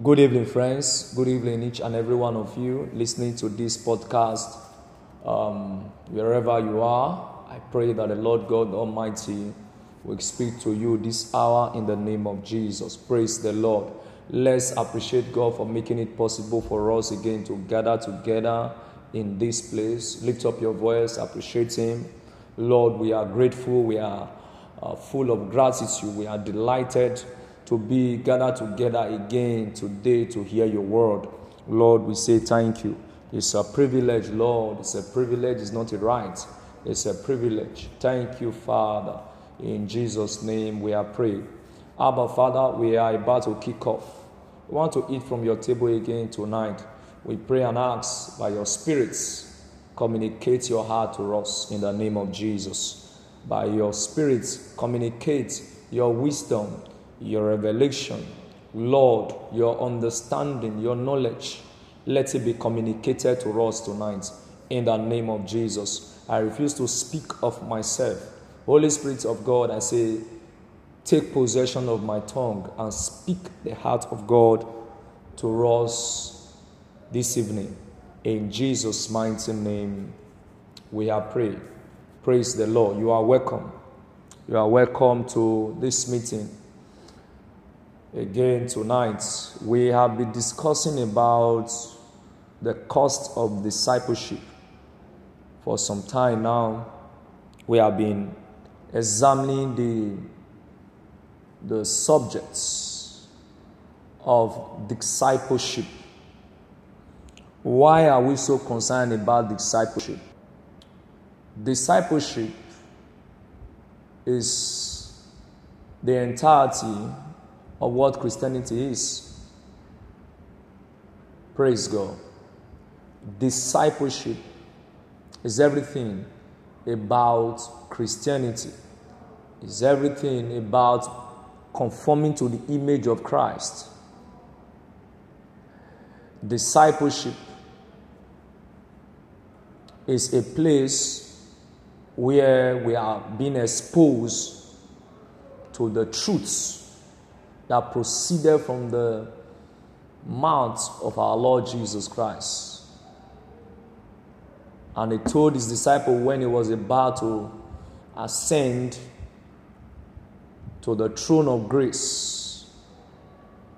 Good evening, friends. Good evening, each and every one of you listening to this podcast. Um, wherever you are, I pray that the Lord God Almighty will speak to you this hour in the name of Jesus. Praise the Lord. Let's appreciate God for making it possible for us again to gather together in this place. Lift up your voice, appreciate Him. Lord, we are grateful. We are uh, full of gratitude. We are delighted to be gathered together again today to hear your word. Lord, we say thank you. It's a privilege, Lord. It's a privilege, it's not a right. It's a privilege. Thank you, Father. In Jesus' name we are praying. Abba, Father, we are about to kick off. We want to eat from your table again tonight. We pray and ask by your spirits, communicate your heart to us in the name of Jesus. By your spirits, communicate your wisdom your revelation, Lord, your understanding, your knowledge, let it be communicated to us tonight in the name of Jesus. I refuse to speak of myself. Holy Spirit of God, I say, take possession of my tongue and speak the heart of God to us this evening. In Jesus' mighty name, we are prayed. Praise the Lord. You are welcome. You are welcome to this meeting again tonight. We have been discussing about the cost of discipleship for some time now. We have been examining the, the subjects of discipleship. Why are we so concerned about discipleship? Discipleship is the entirety of what Christianity is. Praise God. Discipleship is everything about Christianity, is everything about conforming to the image of Christ. Discipleship is a place where we are being exposed to the truths that proceeded from the mouth of our Lord Jesus Christ. And he told his disciple when he was about to ascend to the throne of grace,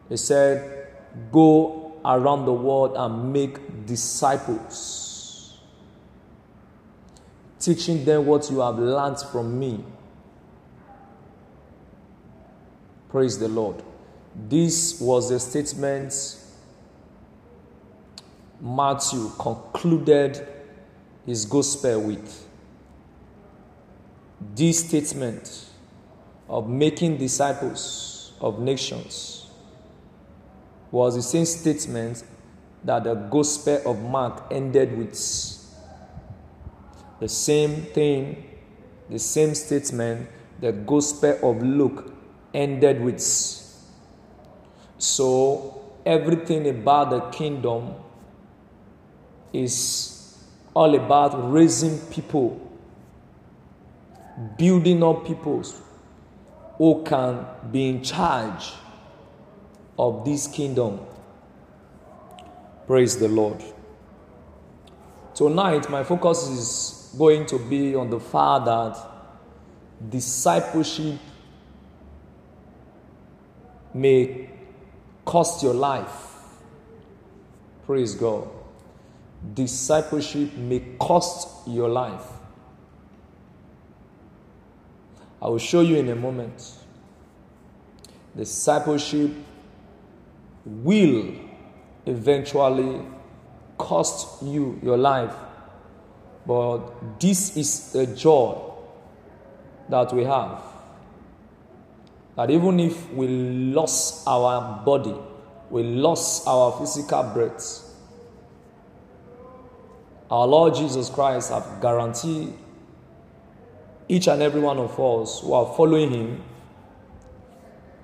he said, Go around the world and make disciples, teaching them what you have learned from me Praise the Lord. This was a statement Matthew concluded his gospel with. This statement of making disciples of nations was the same statement that the gospel of Mark ended with. The same thing, the same statement the gospel of Luke ended with. So, everything about the kingdom is all about raising people, building up people who can be in charge of this kingdom. Praise the Lord. Tonight, my focus is going to be on the fact that discipleship may cost your life. Praise God. Discipleship may cost your life. I will show you in a moment. Discipleship will eventually cost you your life. But this is the joy that we have that even if we lost our body, we lost our physical breath, our Lord Jesus Christ have guaranteed each and every one of us who are following Him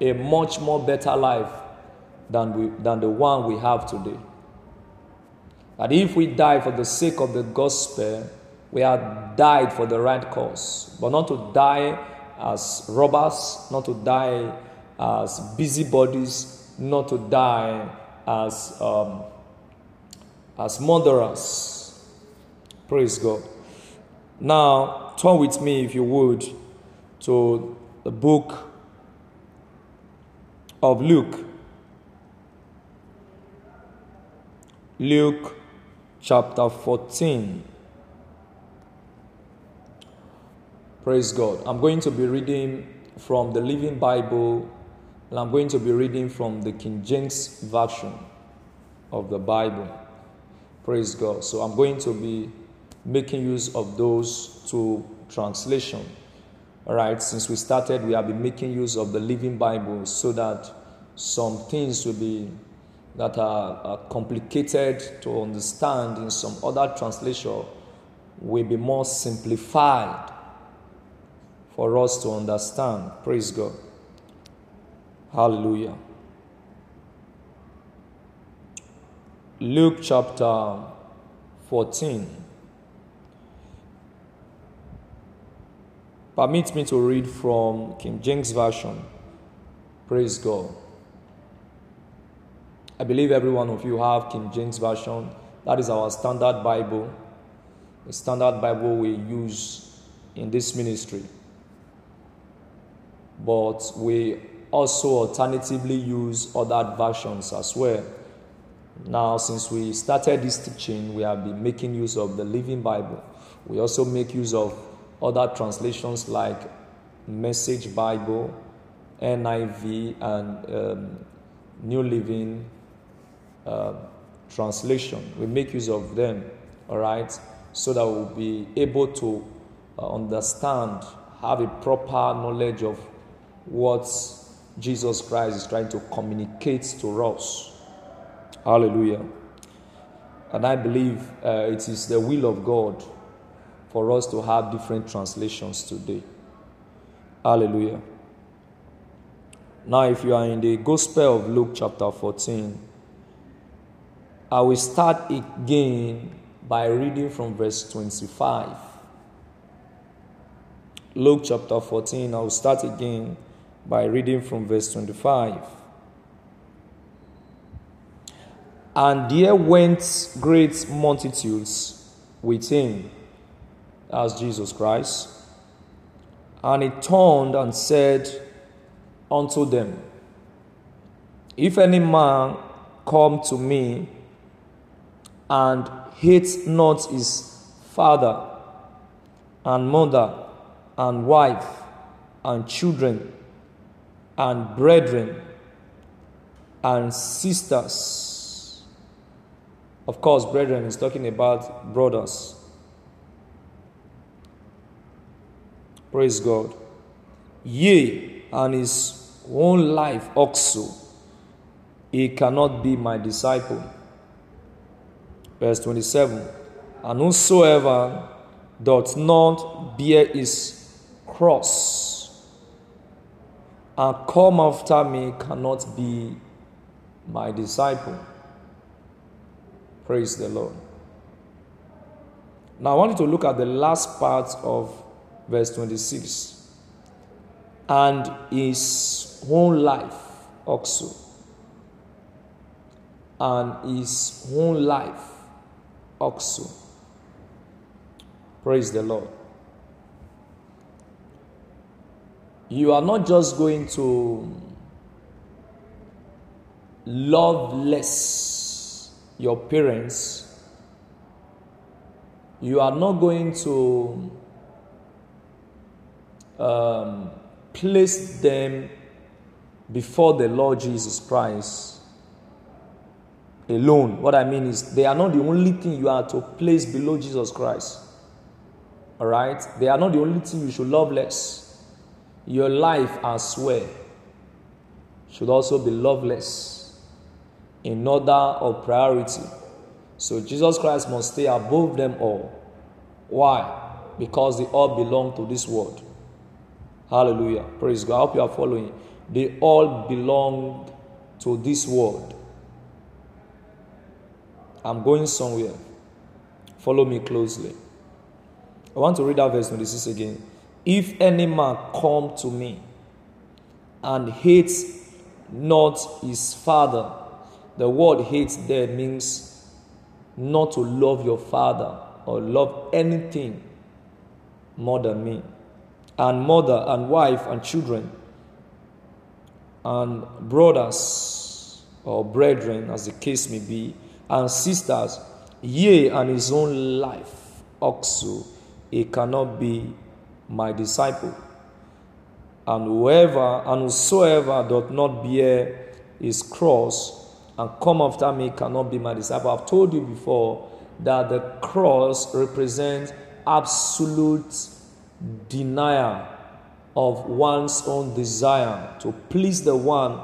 a much more better life than, we, than the one we have today. That if we die for the sake of the gospel, we have died for the right cause, but not to die as robbers, not to die as busybodies, not to die as um, as murderers. Praise God. Now, turn with me, if you would, to the book of Luke. Luke chapter 14. Praise God. I'm going to be reading from the Living Bible and I'm going to be reading from the King James Version of the Bible. Praise God. So I'm going to be making use of those two translations. All right, since we started, we have been making use of the Living Bible so that some things will be that are, are complicated to understand in some other translation will be more simplified for us to understand. Praise God. Hallelujah. Luke chapter 14. Permit me to read from King James Version. Praise God. I believe every one of you have King James Version. That is our standard Bible, the standard Bible we use in this ministry. But we also alternatively use other versions as well. Now, since we started this teaching, we have been making use of the Living Bible. We also make use of other translations like Message Bible, NIV, and um, New Living uh, Translation. We make use of them, all right, so that we'll be able to uh, understand, have a proper knowledge of what Jesus Christ is trying to communicate to us. Hallelujah. And I believe uh, it is the will of God for us to have different translations today. Hallelujah. Now, if you are in the Gospel of Luke, chapter 14, I will start again by reading from verse 25. Luke chapter 14, I will start again by reading from verse 25. And there went great multitudes with him, as Jesus Christ. And he turned and said unto them, If any man come to me and hate not his father and mother and wife and children and brethren and sisters. Of course, brethren is talking about brothers. Praise God. Yea, and his own life also, he cannot be my disciple. Verse 27 And whosoever doth not bear his cross and come after me cannot be my disciple. Praise the Lord. Now I want you to look at the last part of verse 26 and his own life also. And his own life also. Praise the Lord. You are not just going to love less your parents, you are not going to um, place them before the Lord Jesus Christ alone. What I mean is, they are not the only thing you are to place below Jesus Christ. All right? They are not the only thing you should love less your life as well should also be loveless in order of priority. So Jesus Christ must stay above them all. Why? Because they all belong to this world. Hallelujah. Praise God. I hope you are following. They all belong to this world. I'm going somewhere. Follow me closely. I want to read that verse 26 again. If any man come to me and hates not his father The word hate there means not to love your father or love anything more than me. And mother and wife and children and brothers or brethren, as the case may be, and sisters, yea, and his own life also, it cannot be my disciple. And whoever and whosoever doth not bear his cross and come after me cannot be my disciple. I've told you before that the cross represents absolute denial of one's own desire to please the one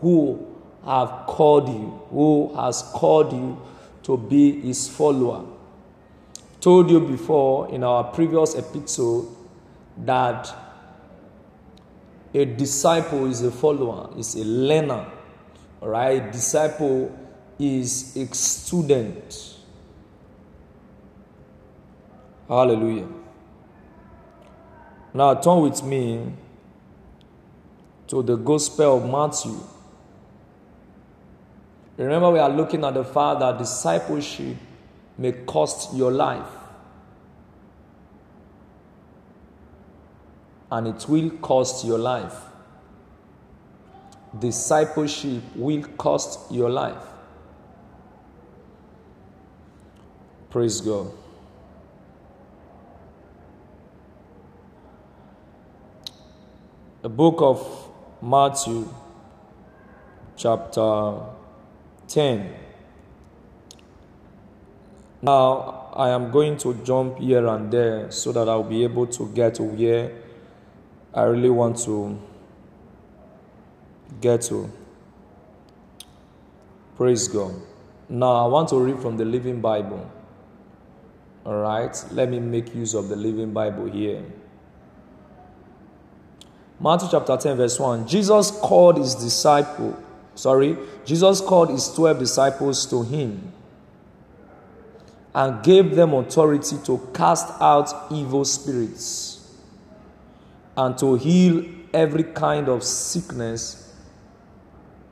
who have called you, who has called you to be his follower. Told you before in our previous episode that a disciple is a follower, is a learner. Right? Disciple is a student. Hallelujah. Now turn with me to the Gospel of Matthew. Remember, we are looking at the fact that discipleship may cost your life. And it will cost your life. Discipleship will cost your life. Praise God. The book of Matthew, chapter 10. Now, I am going to jump here and there so that I'll be able to get where I really want to get to. Praise God. Now, I want to read from the Living Bible. All right, let me make use of the Living Bible here. Matthew chapter 10, verse 1. Jesus called his disciple, sorry, Jesus called his 12 disciples to him and gave them authority to cast out evil spirits and to heal every kind of sickness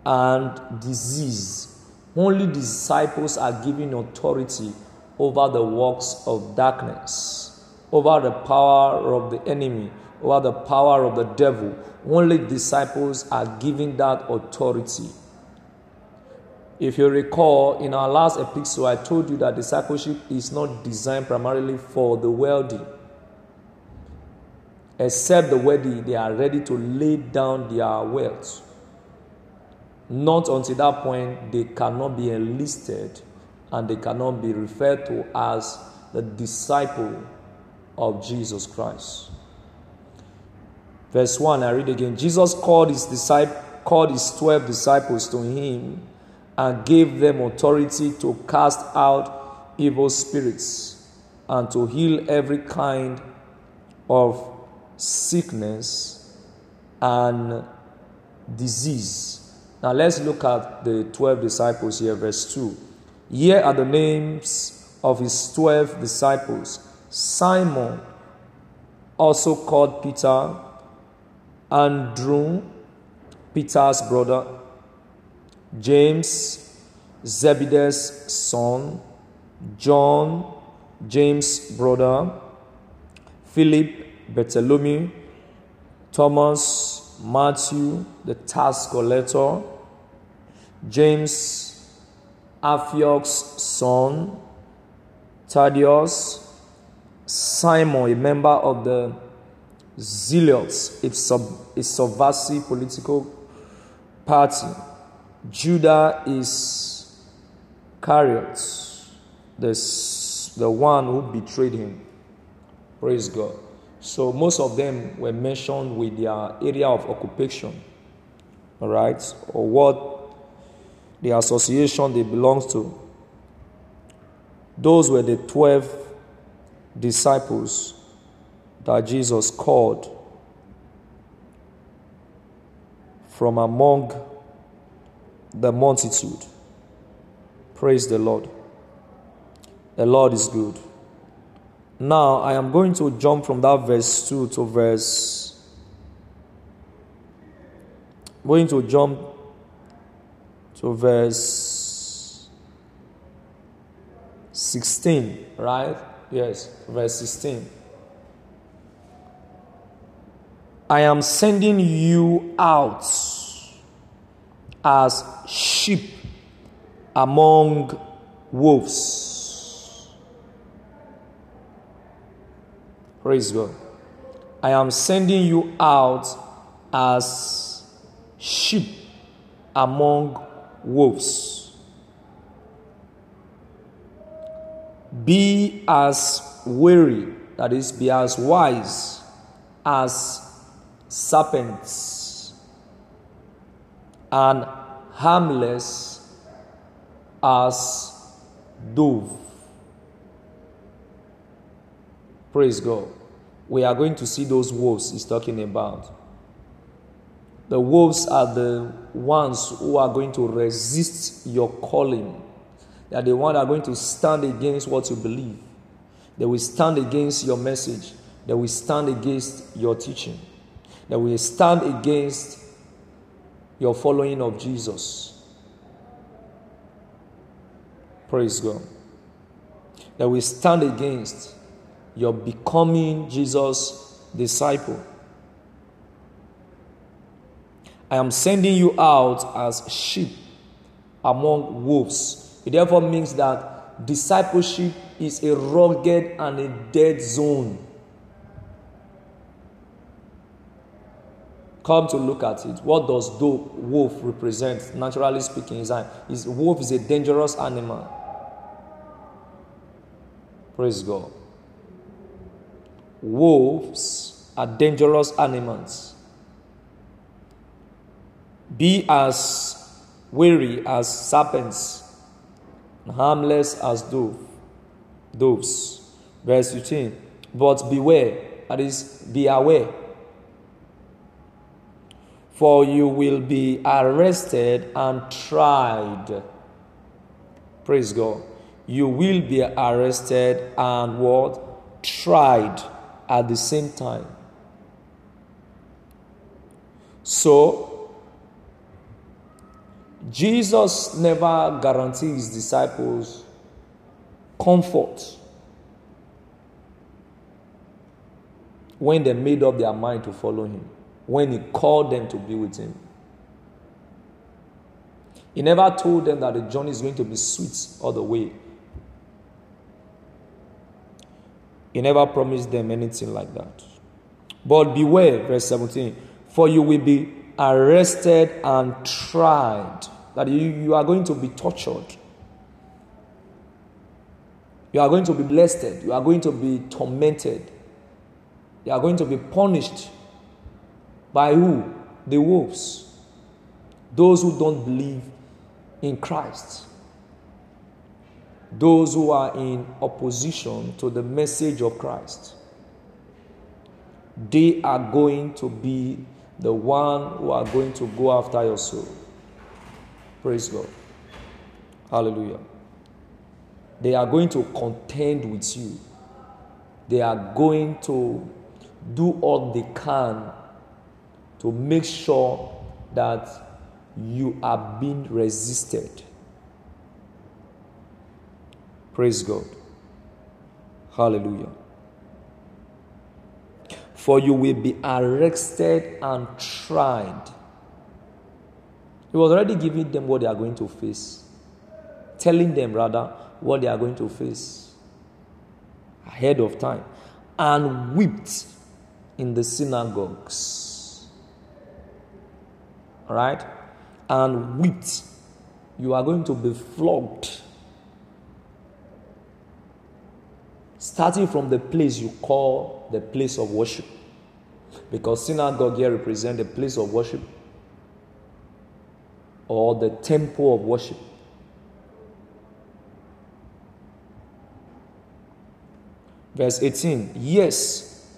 and disease. Only disciples are given authority over the works of darkness, over the power of the enemy over the power of the devil. Only disciples are given that authority. If you recall, in our last episode, I told you that discipleship is not designed primarily for the wealthy. Except the wealthy, they are ready to lay down their wealth. Not until that point, they cannot be enlisted and they cannot be referred to as the disciple of Jesus Christ. Verse 1, I read again. Jesus called his disciple, called his 12 disciples to him and gave them authority to cast out evil spirits and to heal every kind of sickness and disease. Now let's look at the 12 disciples here, verse 2. Here are the names of his 12 disciples Simon, also called Peter Andrew, Peter's brother, James, Zebedee's son, John, James' brother, Philip, Bartholomew, Thomas, Matthew, the tax collector, James, Alphaeus' son, Thaddeus, Simon, a member of the zealots, a, sub, a subversive political party. Judas Iscariot, the, the one who betrayed him. Praise God. So most of them were mentioned with their area of occupation, all right, or what the association they belong to. Those were the 12 disciples that Jesus called from among the multitude. Praise the Lord. The Lord is good. Now I am going to jump from that verse 2 to verse I'm going to jump to verse 16, right? Yes, verse 16. I am sending you out as sheep among wolves. Praise God. I am sending you out as sheep among wolves. Be as wary, that is, be as wise as serpents, and harmless as dove. Praise God. We are going to see those wolves he's talking about. The wolves are the ones who are going to resist your calling. They are the ones that are going to stand against what you believe. They will stand against your message. They will stand against your teaching. They will stand against your following of Jesus. Praise God. They will stand against your becoming Jesus' disciple. I am sending you out as sheep among wolves. It therefore means that discipleship is a rugged and a dead zone. Come to look at it. What does the wolf represent? Naturally speaking, is, is wolf is a dangerous animal. Praise God. Wolves are dangerous animals. Be as wary as serpents, and harmless as dove, doves. Verse 15. But beware, that is, be aware. For you will be arrested and tried. Praise God. You will be arrested and what? Tried at the same time. So, Jesus never guaranteed his disciples comfort when they made up their mind to follow him, when he called them to be with him. He never told them that the journey is going to be sweet all the way. He never promised them anything like that. But beware, verse 17, for you will be arrested and tried that you, you are going to be tortured. You are going to be blessed. You are going to be tormented. You are going to be punished. By who? The wolves. Those who don't believe in Christ. Those who are in opposition to the message of Christ. They are going to be the one who are going to go after your soul. Praise God. Hallelujah. They are going to contend with you. They are going to do all they can to make sure that you are being resisted. Praise God. Hallelujah. For you will be arrested and tried he was already giving them what they are going to face, telling them rather what they are going to face ahead of time, and whipped in the synagogues. All right? And whipped. You are going to be flogged. Starting from the place you call the place of worship. Because synagogue here represent the place of worship or the temple of worship. Verse 18 Yes,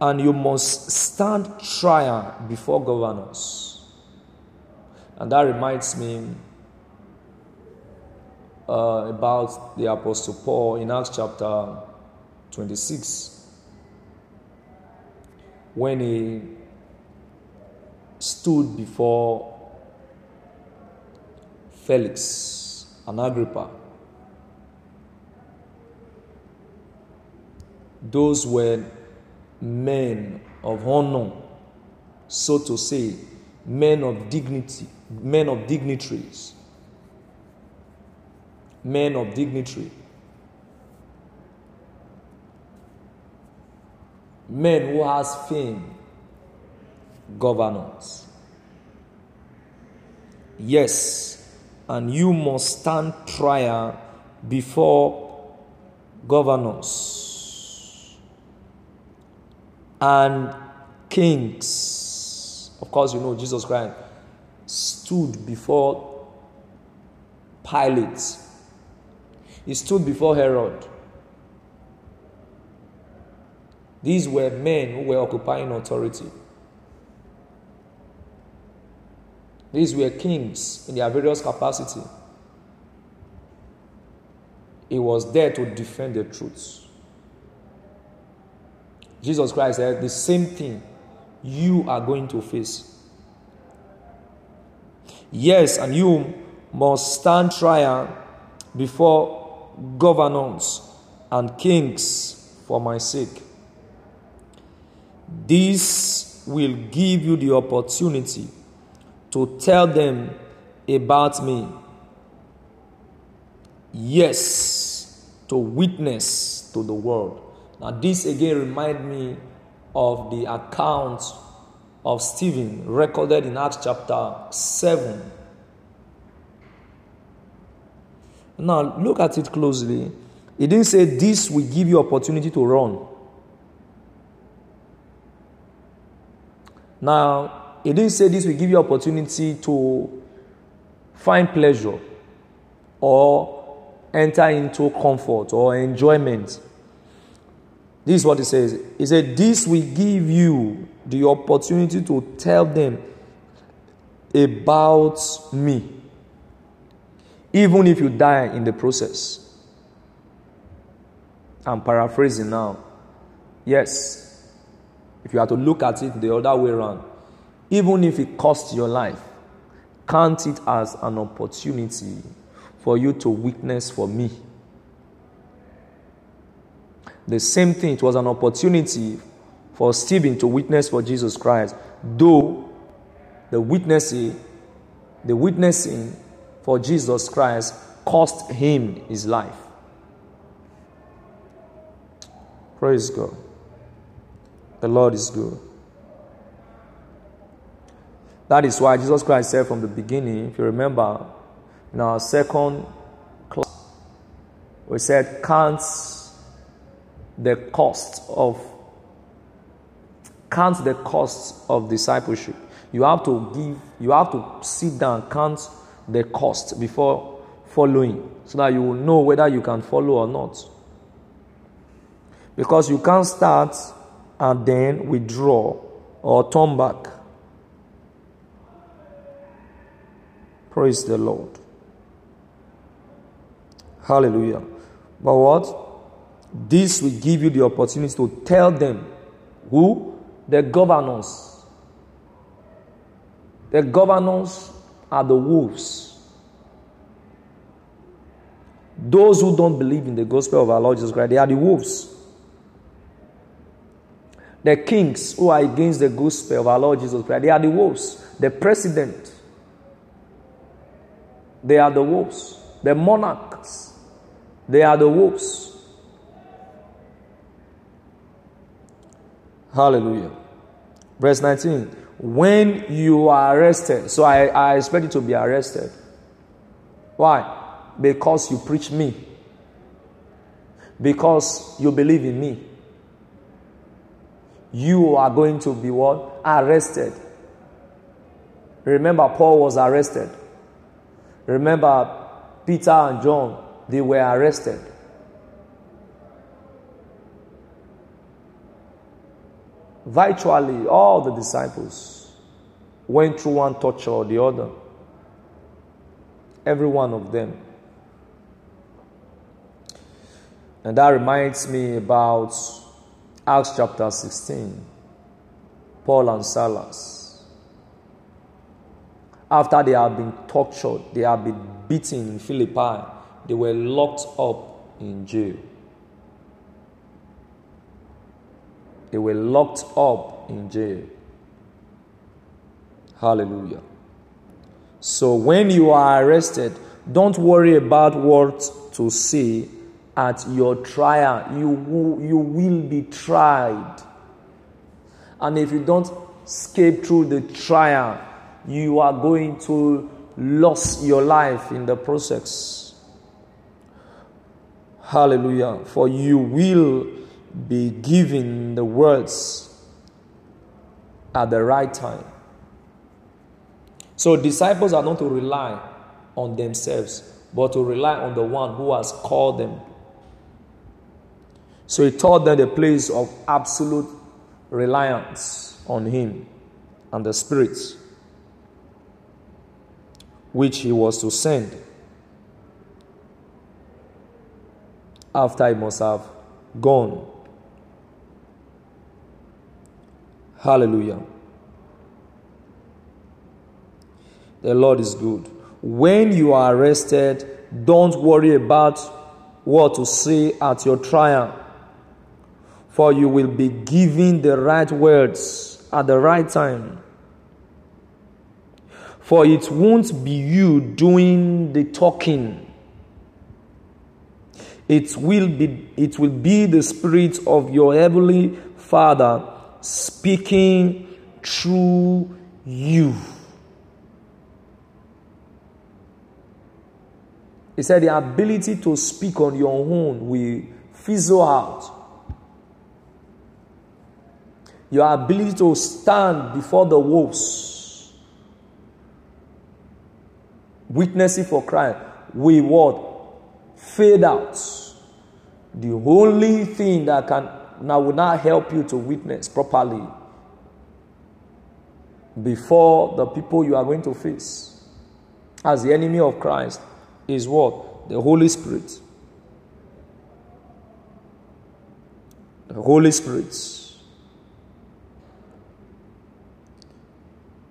and you must stand trial before governors. And that reminds me uh, about the Apostle Paul in Acts chapter 26 when he stood before Felix and Agrippa. Those were men of honor, so to say, men of dignity, men of dignitaries, men of dignity, men who has fame, governors. Yes, and you must stand trial before governors and kings. Of course, you know Jesus Christ stood before Pilate. He stood before Herod. These were men who were occupying authority. These were kings in their various capacity. He was there to defend the truth. Jesus Christ said, The same thing you are going to face. Yes, and you must stand trial before governors and kings for my sake. This will give you the opportunity to tell them about me. Yes, to witness to the world. Now, this again remind me of the account of Stephen recorded in Acts chapter 7. Now, look at it closely. He didn't say this will give you opportunity to run. Now, he didn't say this will give you opportunity to find pleasure or enter into comfort or enjoyment. This is what he says. He said, This will give you the opportunity to tell them about me, even if you die in the process. I'm paraphrasing now. Yes, if you are to look at it the other way around, even if it costs your life, count it as an opportunity for you to witness for me. The same thing, it was an opportunity for Stephen to witness for Jesus Christ, though the witnessing, the witnessing for Jesus Christ cost him his life. Praise God. The Lord is good. That is why Jesus Christ said from the beginning, if you remember, in our second class, we said, count the cost of count the cost of discipleship. You have to give, you have to sit down, count the cost before following, so that you will know whether you can follow or not. Because you can't start and then withdraw or turn back. Praise the Lord. Hallelujah. But what? This will give you the opportunity to tell them who? The governors. The governors are the wolves. Those who don't believe in the gospel of our Lord Jesus Christ, they are the wolves. The kings who are against the gospel of our Lord Jesus Christ, they are the wolves. The president, they are the wolves. The monarchs, they are the wolves. Hallelujah. Verse 19. When you are arrested, so I, I expect you to be arrested. Why? Because you preach me. Because you believe in me. You are going to be what? Arrested. Remember, Paul was arrested. Remember, Peter and John, they were arrested. Virtually all the disciples went through one torture or the other. Every one of them. And that reminds me about Acts chapter 16. Paul and Silas after they have been tortured, they have been beaten in Philippi, they were locked up in jail. They were locked up in jail. Hallelujah. So when you are arrested, don't worry about what to say at your trial. You you will be tried. And if you don't escape through the trial, you are going to lose your life in the process. Hallelujah. For you will be given the words at the right time. So, disciples are not to rely on themselves, but to rely on the one who has called them. So, he taught them the place of absolute reliance on him and the Spirit, which he was to send after he must have gone. Hallelujah. The Lord is good. When you are arrested, don't worry about what to say at your trial, for you will be given the right words at the right time. For it won't be you doing the talking. It will be, it will be the Spirit of your Heavenly Father speaking through you. He said the ability to speak on your own will fizzle out. Your ability to stand before the wolves, witnessing for Christ, will what? Fade out. The only thing that can now will not help you to witness properly before the people you are going to face as the enemy of Christ is what? The Holy Spirit. The Holy Spirit.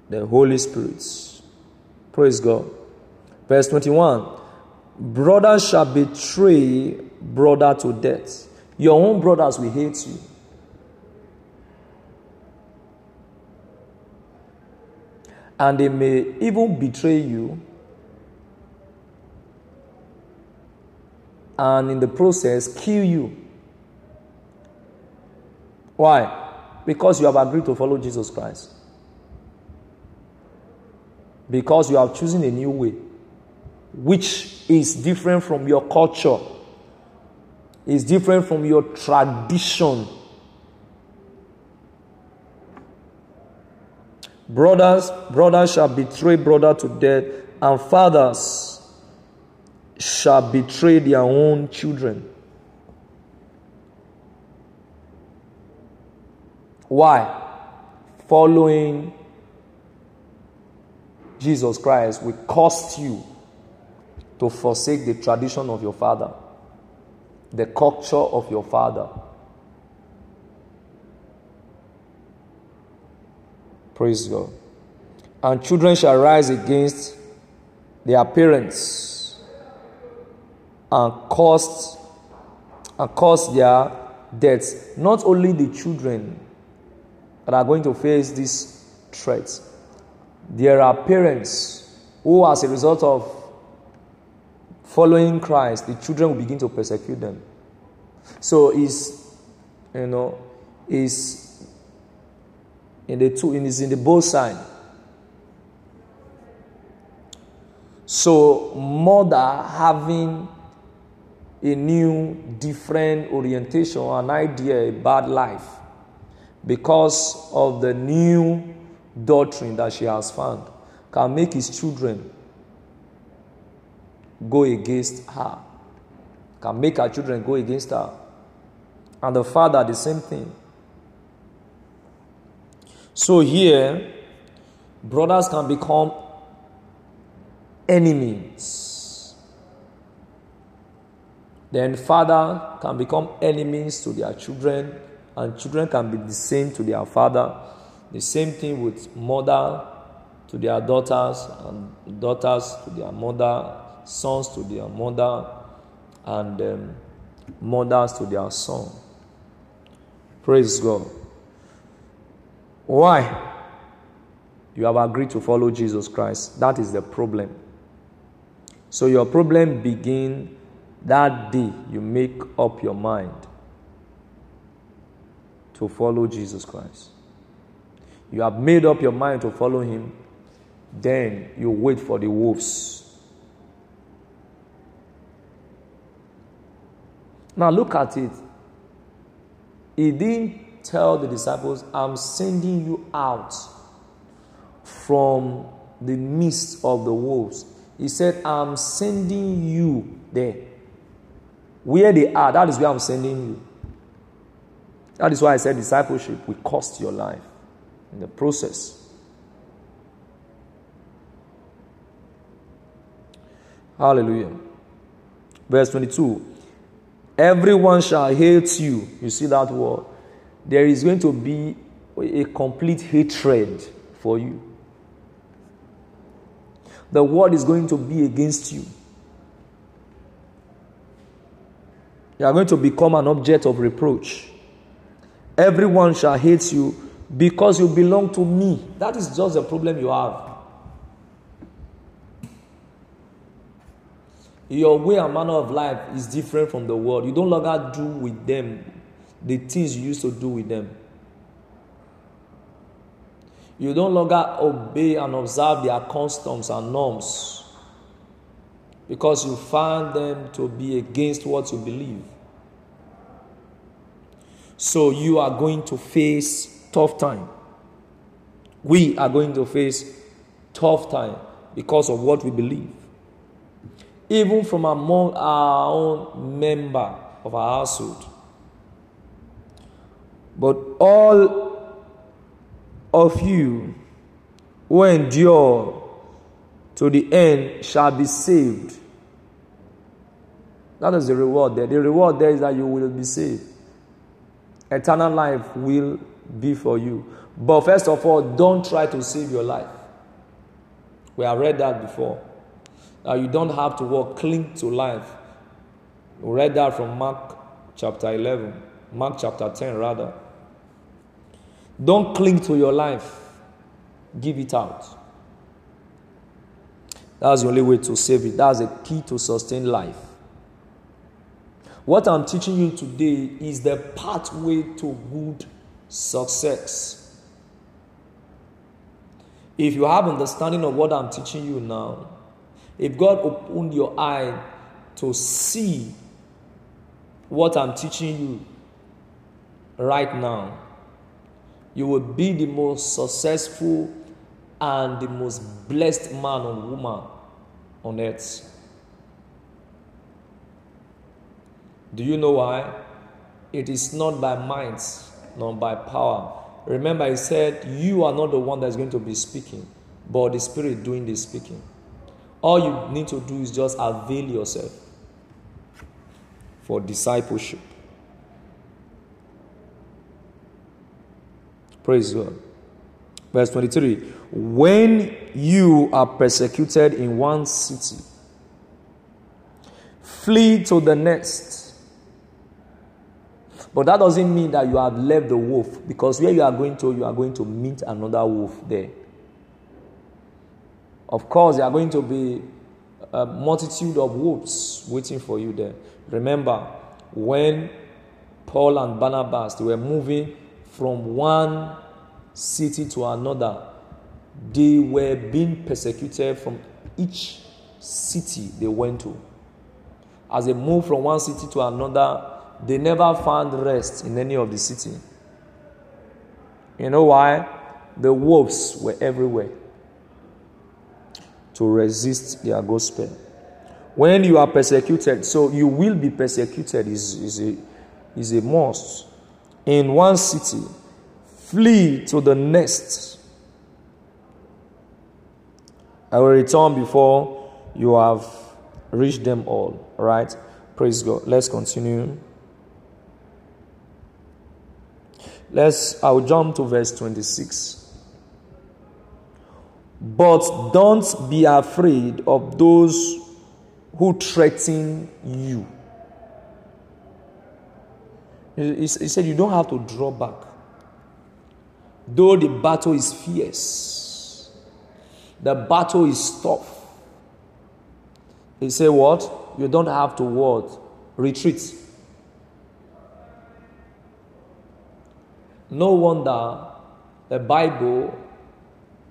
The Holy Spirit. Praise God. Verse 21 Brother shall betray brother to death. Your own brothers will hate you. And they may even betray you and in the process kill you. Why? Because you have agreed to follow Jesus Christ. Because you have chosen a new way, which is different from your culture, is different from your tradition. Brothers, brothers shall betray brother to death, and fathers shall betray their own children. Why? Following Jesus Christ will cost you to forsake the tradition of your father, the culture of your father. Praise God. And children shall rise against their parents and caused and cause their deaths. Not only the children that are going to face these threats, there are parents who, as a result of following Christ, the children will begin to persecute them. So is you know is in the two is in the both side. So mother having a new, different orientation, an idea about life because of the new doctrine that she has found can make his children go against her, can make her children go against her. And the father, the same thing. So here, brothers can become enemies then father can become enemies to their children, and children can be the same to their father. The same thing with mother to their daughters, and daughters to their mother, sons to their mother, and um, mothers to their son. Praise God. Why? You have agreed to follow Jesus Christ. That is the problem. So your problem begin that day you make up your mind to follow Jesus Christ. You have made up your mind to follow him, then you wait for the wolves. Now look at it. He didn't tell the disciples, I'm sending you out from the midst of the wolves. He said, I'm sending you there. Where they are, that is where I'm sending you. That is why I said discipleship will cost your life in the process. Hallelujah. Verse 22 Everyone shall hate you. You see that word? There is going to be a complete hatred for you. The world is going to be against you. You are going to become an object of reproach. Everyone shall hate you because you belong to me. That is just the problem you have. Your way and manner of life is different from the world. You don't longer do with them the things you used to do with them. You don't longer obey and observe their customs and norms because you find them to be against what you believe. So you are going to face tough time. We are going to face tough time because of what we believe. Even from among our own member of our household. But all of you who endure to the end shall be saved. That is the reward there. The reward there is that you will be saved. Eternal life will be for you. But first of all, don't try to save your life. We have read that before. Now you don't have to walk, cling to life. We read that from Mark chapter 11, Mark chapter 10, rather. Don't cling to your life, give it out. That's the only way to save it. That's the key to sustain life. What I'm teaching you today is the pathway to good success. If you have understanding of what I'm teaching you now, if God opened your eye to see what I'm teaching you right now, you will be the most successful and the most blessed man or woman on earth. Do you know why? It is not by might, nor by power. Remember, he said, You are not the one that's going to be speaking, but the Spirit doing the speaking. All you need to do is just avail yourself for discipleship. Praise God. Verse 23 When you are persecuted in one city, flee to the next. But that doesn't mean that you have left the wolf because where you are going to, you are going to meet another wolf there. Of course, there are going to be a multitude of wolves waiting for you there. Remember, when Paul and Barnabas were moving from one city to another, they were being persecuted from each city they went to. As they moved from one city to another, they never found rest in any of the city. You know why? The wolves were everywhere to resist their gospel. When you are persecuted, so you will be persecuted is, is, a, is a must. In one city, flee to the next. I will return before you have reached them all. Right? Praise God. Let's continue. Let's I'll jump to verse 26. But don't be afraid of those who threaten you. He said, You don't have to draw back. Though the battle is fierce, the battle is tough. He said, What? You don't have to what? Retreat. No wonder the Bible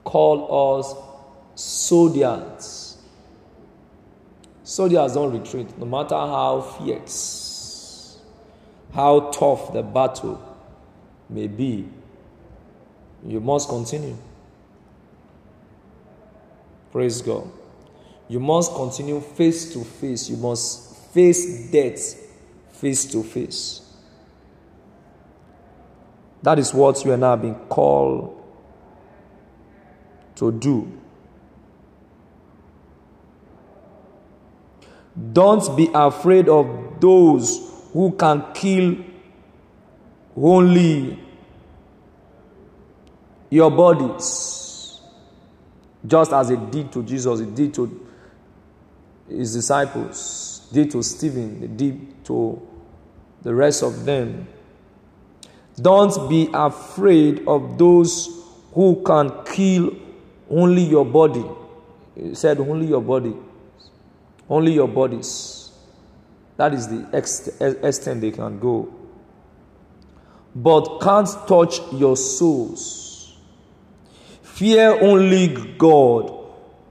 called us soldiers. Soldiers don't retreat, no matter how fierce, how tough the battle may be. You must continue. Praise God. You must continue face to face. You must face death face to face. That is what you and I have been called to do. Don't be afraid of those who can kill only your bodies, just as it did to Jesus, it did to his disciples, did to Stephen, it did to the rest of them. Don't be afraid of those who can kill only your body. He said, only your body. Only your bodies. That is the extent they can go. But can't touch your souls. Fear only God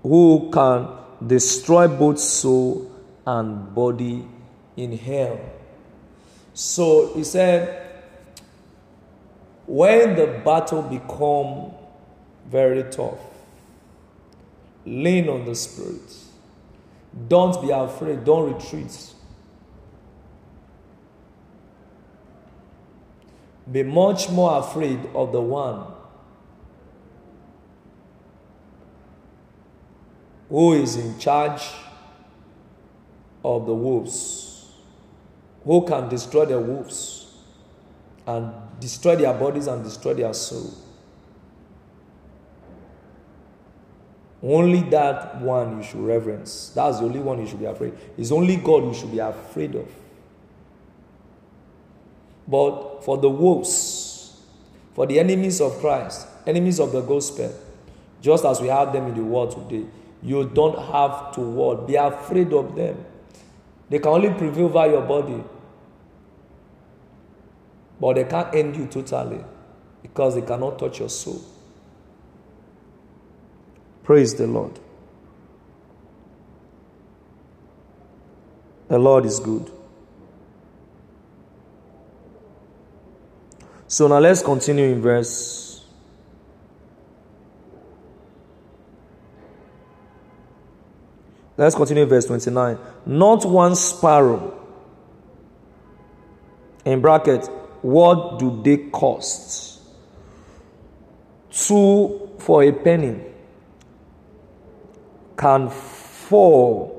who can destroy both soul and body in hell. So he said, when the battle become very tough, lean on the Spirit. Don't be afraid. Don't retreat. Be much more afraid of the one who is in charge of the wolves, who can destroy the wolves and destroy their bodies and destroy their soul. Only that one you should reverence. That's the only one you should be afraid. It's only God you should be afraid of. But for the wolves, for the enemies of Christ, enemies of the gospel, just as we have them in the world today, you don't have to worry. Be afraid of them. They can only prevail over your body. But they can't end you totally because they cannot touch your soul. Praise the Lord. The Lord is good. So now let's continue in verse. Let's continue in verse 29. Not one sparrow. In bracket, what do they cost? Two for a penny can fall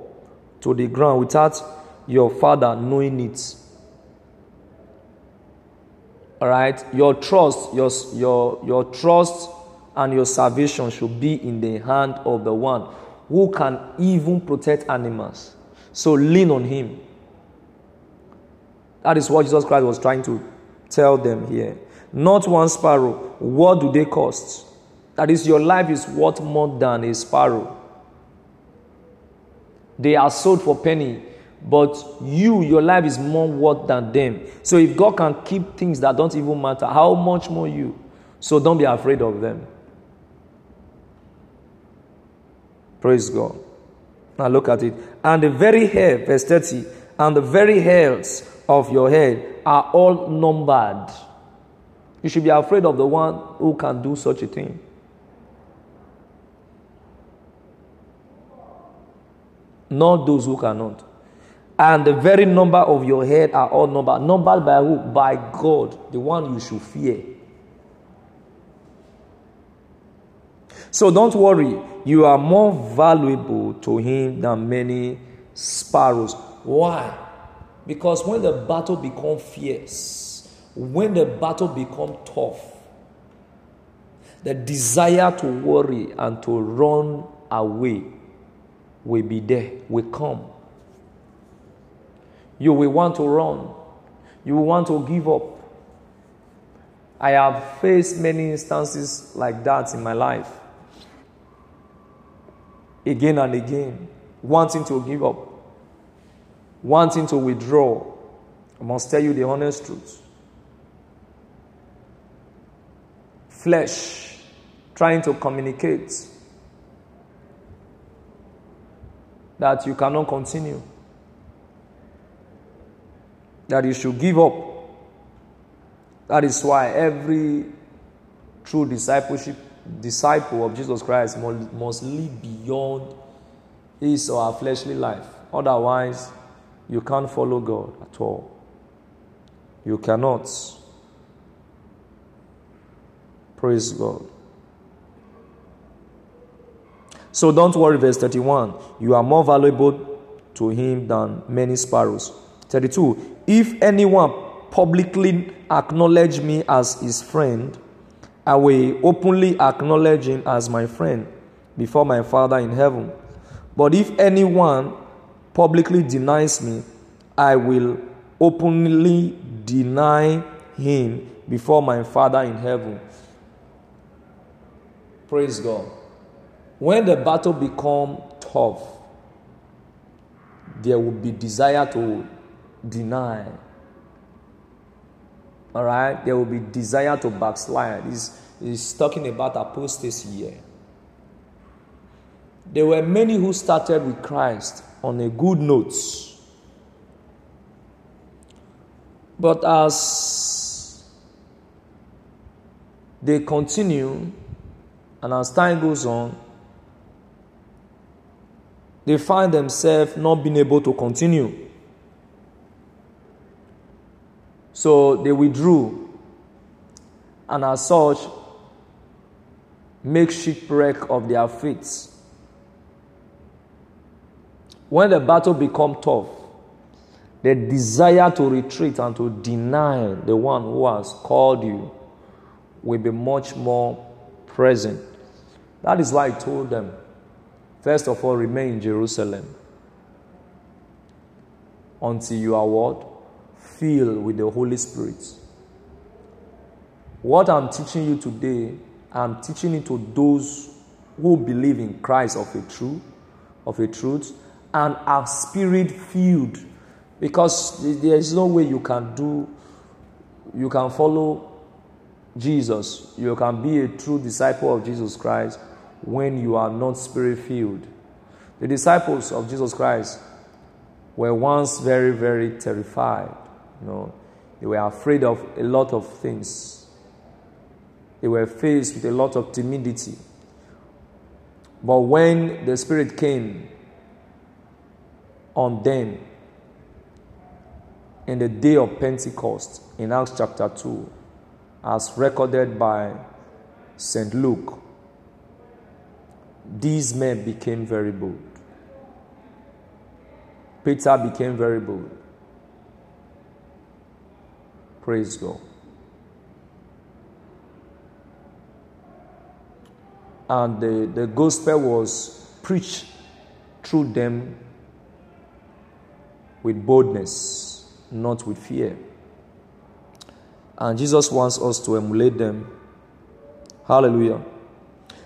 to the ground without your father knowing it. All right, your trust, your, your, your trust and your salvation should be in the hand of the one who can even protect animals. So lean on him. That is what Jesus Christ was trying to tell them here. Not one sparrow. What do they cost? That is, your life is worth more than a sparrow. They are sold for penny, but you, your life is more worth than them. So if God can keep things that don't even matter, how much more you? So don't be afraid of them. Praise God. Now look at it. And the very hair, verse 30, and the very hairs of your head are all numbered. You should be afraid of the one who can do such a thing. Not those who cannot. And the very number of your head are all numbered. Numbered by who? By God, the one you should fear. So don't worry, you are more valuable to him than many sparrows. Why? Because when the battle becomes fierce, when the battle becomes tough, the desire to worry and to run away will be there, will come. You will want to run. You will want to give up. I have faced many instances like that in my life. Again and again, wanting to give up, wanting to withdraw. I must tell you the honest truth. Flesh trying to communicate that you cannot continue, that you should give up. That is why every true discipleship disciple of Jesus Christ must, live beyond his or her fleshly life. Otherwise, you can't follow God at all. You cannot. Praise God. So don't worry, verse 31. You are more valuable to him than many sparrows. 32. If anyone publicly acknowledge me as his friend, I will openly acknowledge him as my friend before my Father in heaven. But if anyone publicly denies me, I will openly deny him before my Father in heaven. Praise God. When the battle become tough, there will be desire to deny. All right, there will be desire to backslide. He's, he's talking about apostasy here. There were many who started with Christ on a good note. But as they continue, and as time goes on, they find themselves not being able to continue. So they withdrew, and as such, make shipwreck of their faith. When the battle become tough, the desire to retreat and to deny the one who has called you will be much more present. That is why I told them First of all, remain in Jerusalem until you are what? Filled with the Holy Spirit. What I'm teaching you today, I'm teaching it to those who believe in Christ of a truth, of a truth, and are spirit filled. Because there is no way you can do, you can follow Jesus, you can be a true disciple of Jesus Christ when you are not spirit filled. The disciples of Jesus Christ were once very, very terrified. You know, they were afraid of a lot of things. They were faced with a lot of timidity. But when the Spirit came on them in the day of Pentecost in Acts chapter 2, as recorded by St. Luke, these men became very bold. Peter became very bold. Praise God. And the, the gospel was preached through them with boldness, not with fear. And Jesus wants us to emulate them. Hallelujah.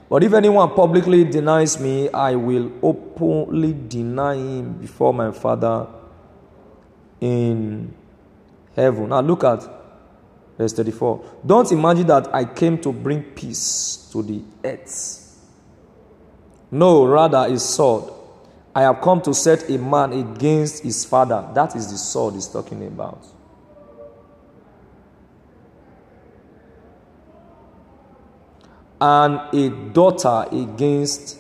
But if anyone publicly denies me, I will openly deny him before my Father in heaven. Now look at verse 34. Don't imagine that I came to bring peace to the earth. No, rather a sword. I have come to set a man against his father. That is the sword he's talking about. And a daughter against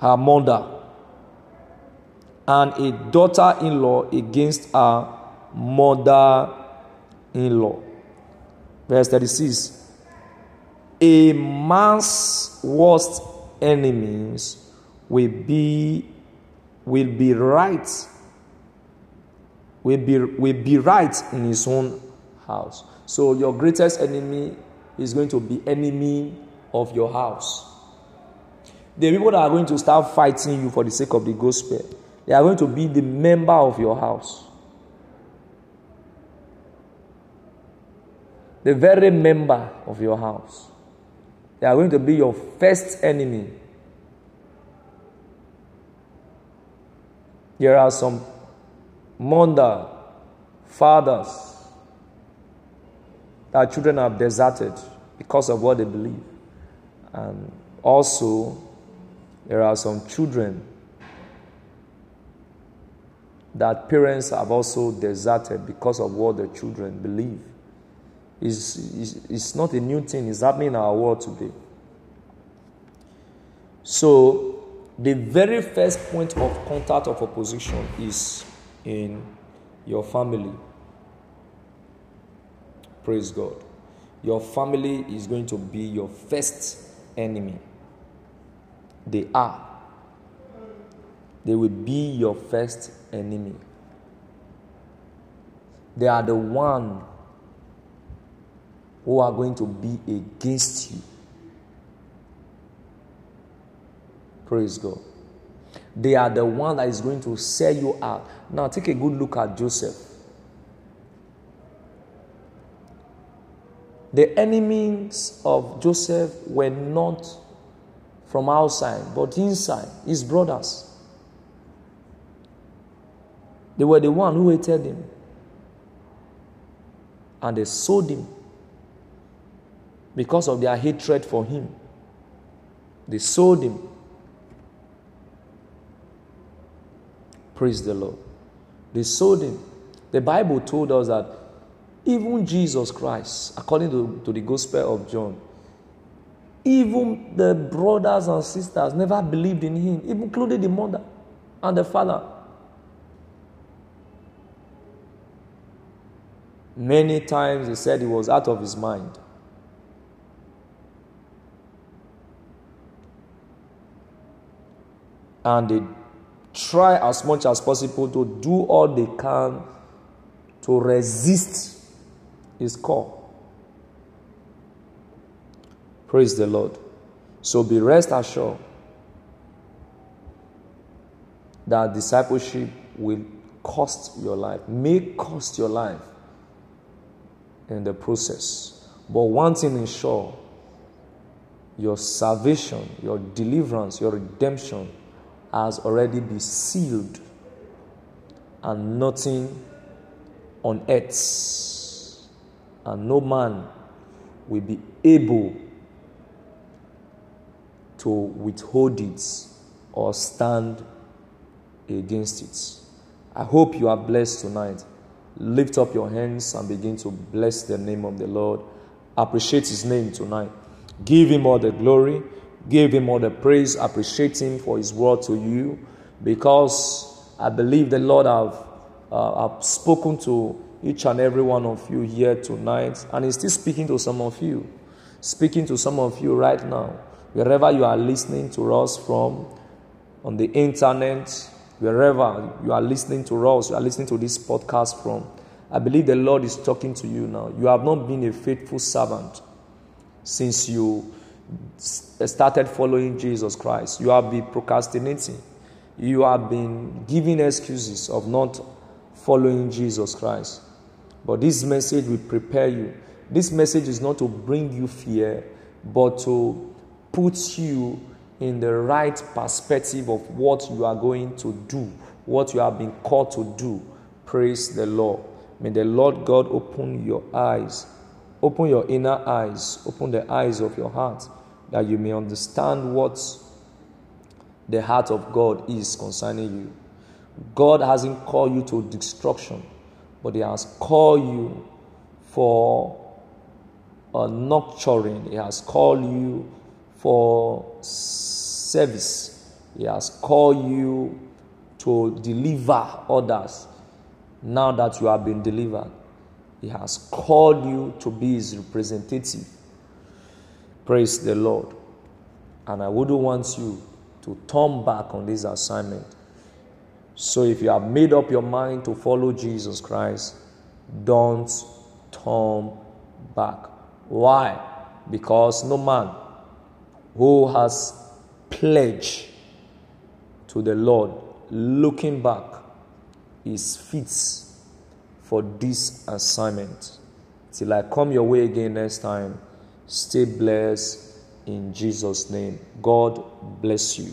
her mother, and a daughter in law against her mother in law. Verse 36 A man's worst enemies will be will be right will be will be right in his own house so your greatest enemy is going to be enemy of your house. The people that are going to start fighting you for the sake of the gospel, They are going to be the member of your house. The very member of your house. They are going to be your first enemy. There are some mother, fathers that children have deserted because of what they believe. And also, there are some children that parents have also deserted because of what the children believe. It's, it's, it's not a new thing, it's happening in our world today. So, the very first point of contact of opposition is in your family. Praise God. Your family is going to be your first enemy. They are. They will be your first enemy. They are the one who are going to be against you. Praise God. They are the one that is going to sell you out. Now take a good look at Joseph. The enemies of Joseph were not from outside, but inside, his brothers. They were the one who hated him. And they sold him because of their hatred for him. They sold him. Praise the Lord. They sold him. The Bible told us that even Jesus Christ, according to, to the Gospel of John, even the brothers and sisters never believed in him, even including the mother and the father. Many times he said he was out of his mind. And they try as much as possible to do all they can to resist his call. Praise the Lord. So be rest assured that discipleship will cost your life, may cost your life in the process. But one thing is sure your salvation, your deliverance, your redemption has already been sealed, and nothing on earth and no man will be able to withhold it or stand against it. I hope you are blessed tonight. Lift up your hands and begin to bless the name of the Lord. Appreciate his name tonight. Give him all the glory. Give him all the praise. Appreciate him for his word to you because I believe the Lord have, uh, have spoken to each and every one of you here tonight and he's still speaking to some of you. Speaking to some of you right now. Wherever you are listening to us from, on the internet, wherever you are listening to us, you are listening to this podcast from, I believe the Lord is talking to you now. You have not been a faithful servant since you started following Jesus Christ. You have been procrastinating. You have been giving excuses of not following Jesus Christ. But this message will prepare you. This message is not to bring you fear, but to put you in the right perspective of what you are going to do, what you have been called to do. Praise the Lord. May the Lord God open your eyes, open your inner eyes, open the eyes of your heart, that you may understand what the heart of God is concerning you. God hasn't called you to destruction, but He has called you for a nurturing. He has called you for service. He has called you to deliver others now that you have been delivered. He has called you to be his representative. Praise the Lord. And I wouldn't want you to turn back on this assignment. So if you have made up your mind to follow Jesus Christ, don't turn back. Why? Because no man who has pledged to the Lord looking back is fit for this assignment. Till I come your way again next time, stay blessed in Jesus' name. God bless you.